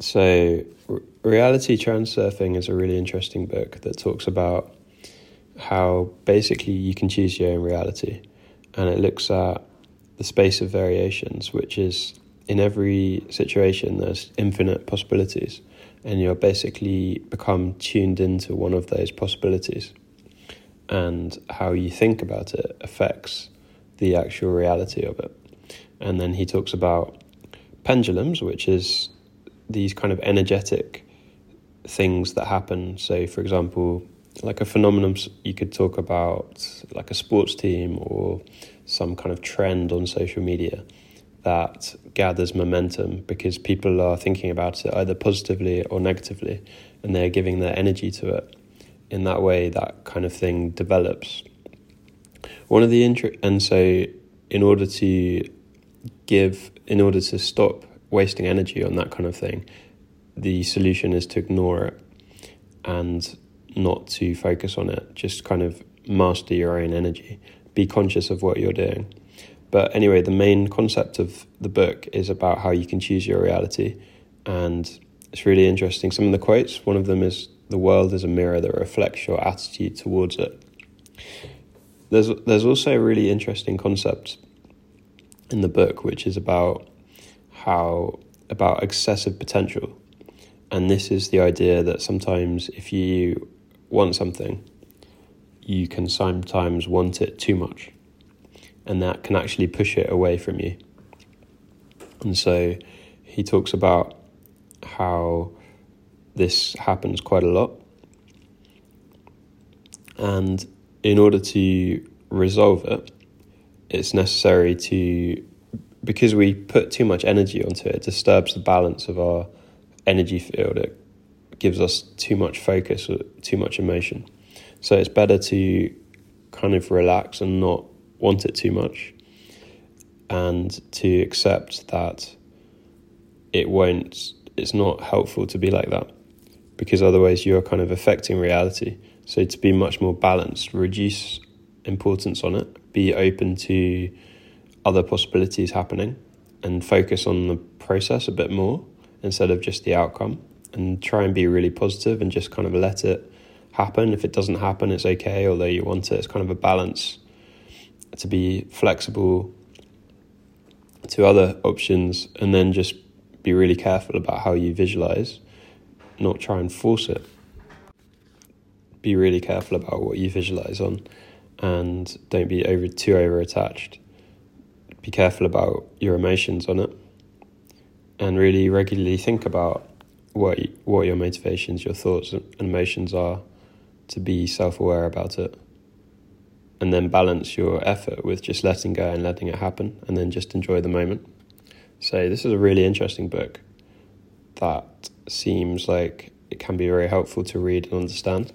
So, Reality Transurfing is a really interesting book that talks about how basically you can choose your own reality. And it looks at the space of variations, which is in every situation, there's infinite possibilities. And you're basically become tuned into one of those possibilities. And how you think about it affects the actual reality of it. And then he talks about pendulums, which is these kind of energetic things that happen. So, for example, like a phenomenon, you could talk about like a sports team or some kind of trend on social media that gathers momentum because people are thinking about it either positively or negatively and they're giving their energy to it. In that way, that kind of thing develops. One of the int- and so in order to give, in order to stop wasting energy on that kind of thing, the solution is to ignore it and not to focus on it. Just kind of master your own energy. Be conscious of what you're doing. But anyway, the main concept of the book is about how you can choose your reality. And it's really interesting. Some of the quotes, one of them is The world is a mirror that reflects your attitude towards it. There's, there's also a really interesting concept in the book, which is about how about excessive potential. And this is the idea that sometimes if you want something, you can sometimes want it too much. And that can actually push it away from you. And so he talks about how this happens quite a lot. And in order to resolve it, it's necessary to because we put too much energy onto it, it disturbs the balance of our energy field. It gives us too much focus or too much emotion. So it's better to kind of relax and not want it too much and to accept that it won't, it's not helpful to be like that because otherwise you're kind of affecting reality. So to be much more balanced, reduce importance on it, be open to other possibilities happening and focus on the process a bit more instead of just the outcome and try and be really positive and just kind of let it happen. If it doesn't happen, it's okay, although you want it. It's kind of a balance to be flexible to other options and then just be really careful about how you visualize, not try and force it. Be really careful about what you visualize on and don't be over too over attached be careful about your emotions on it and really regularly think about what what your motivations, your thoughts and emotions are to be self-aware about it. And then balance your effort with just letting go and letting it happen and then just enjoy the moment. So this is a really interesting book that seems like it can be very helpful to read and understand.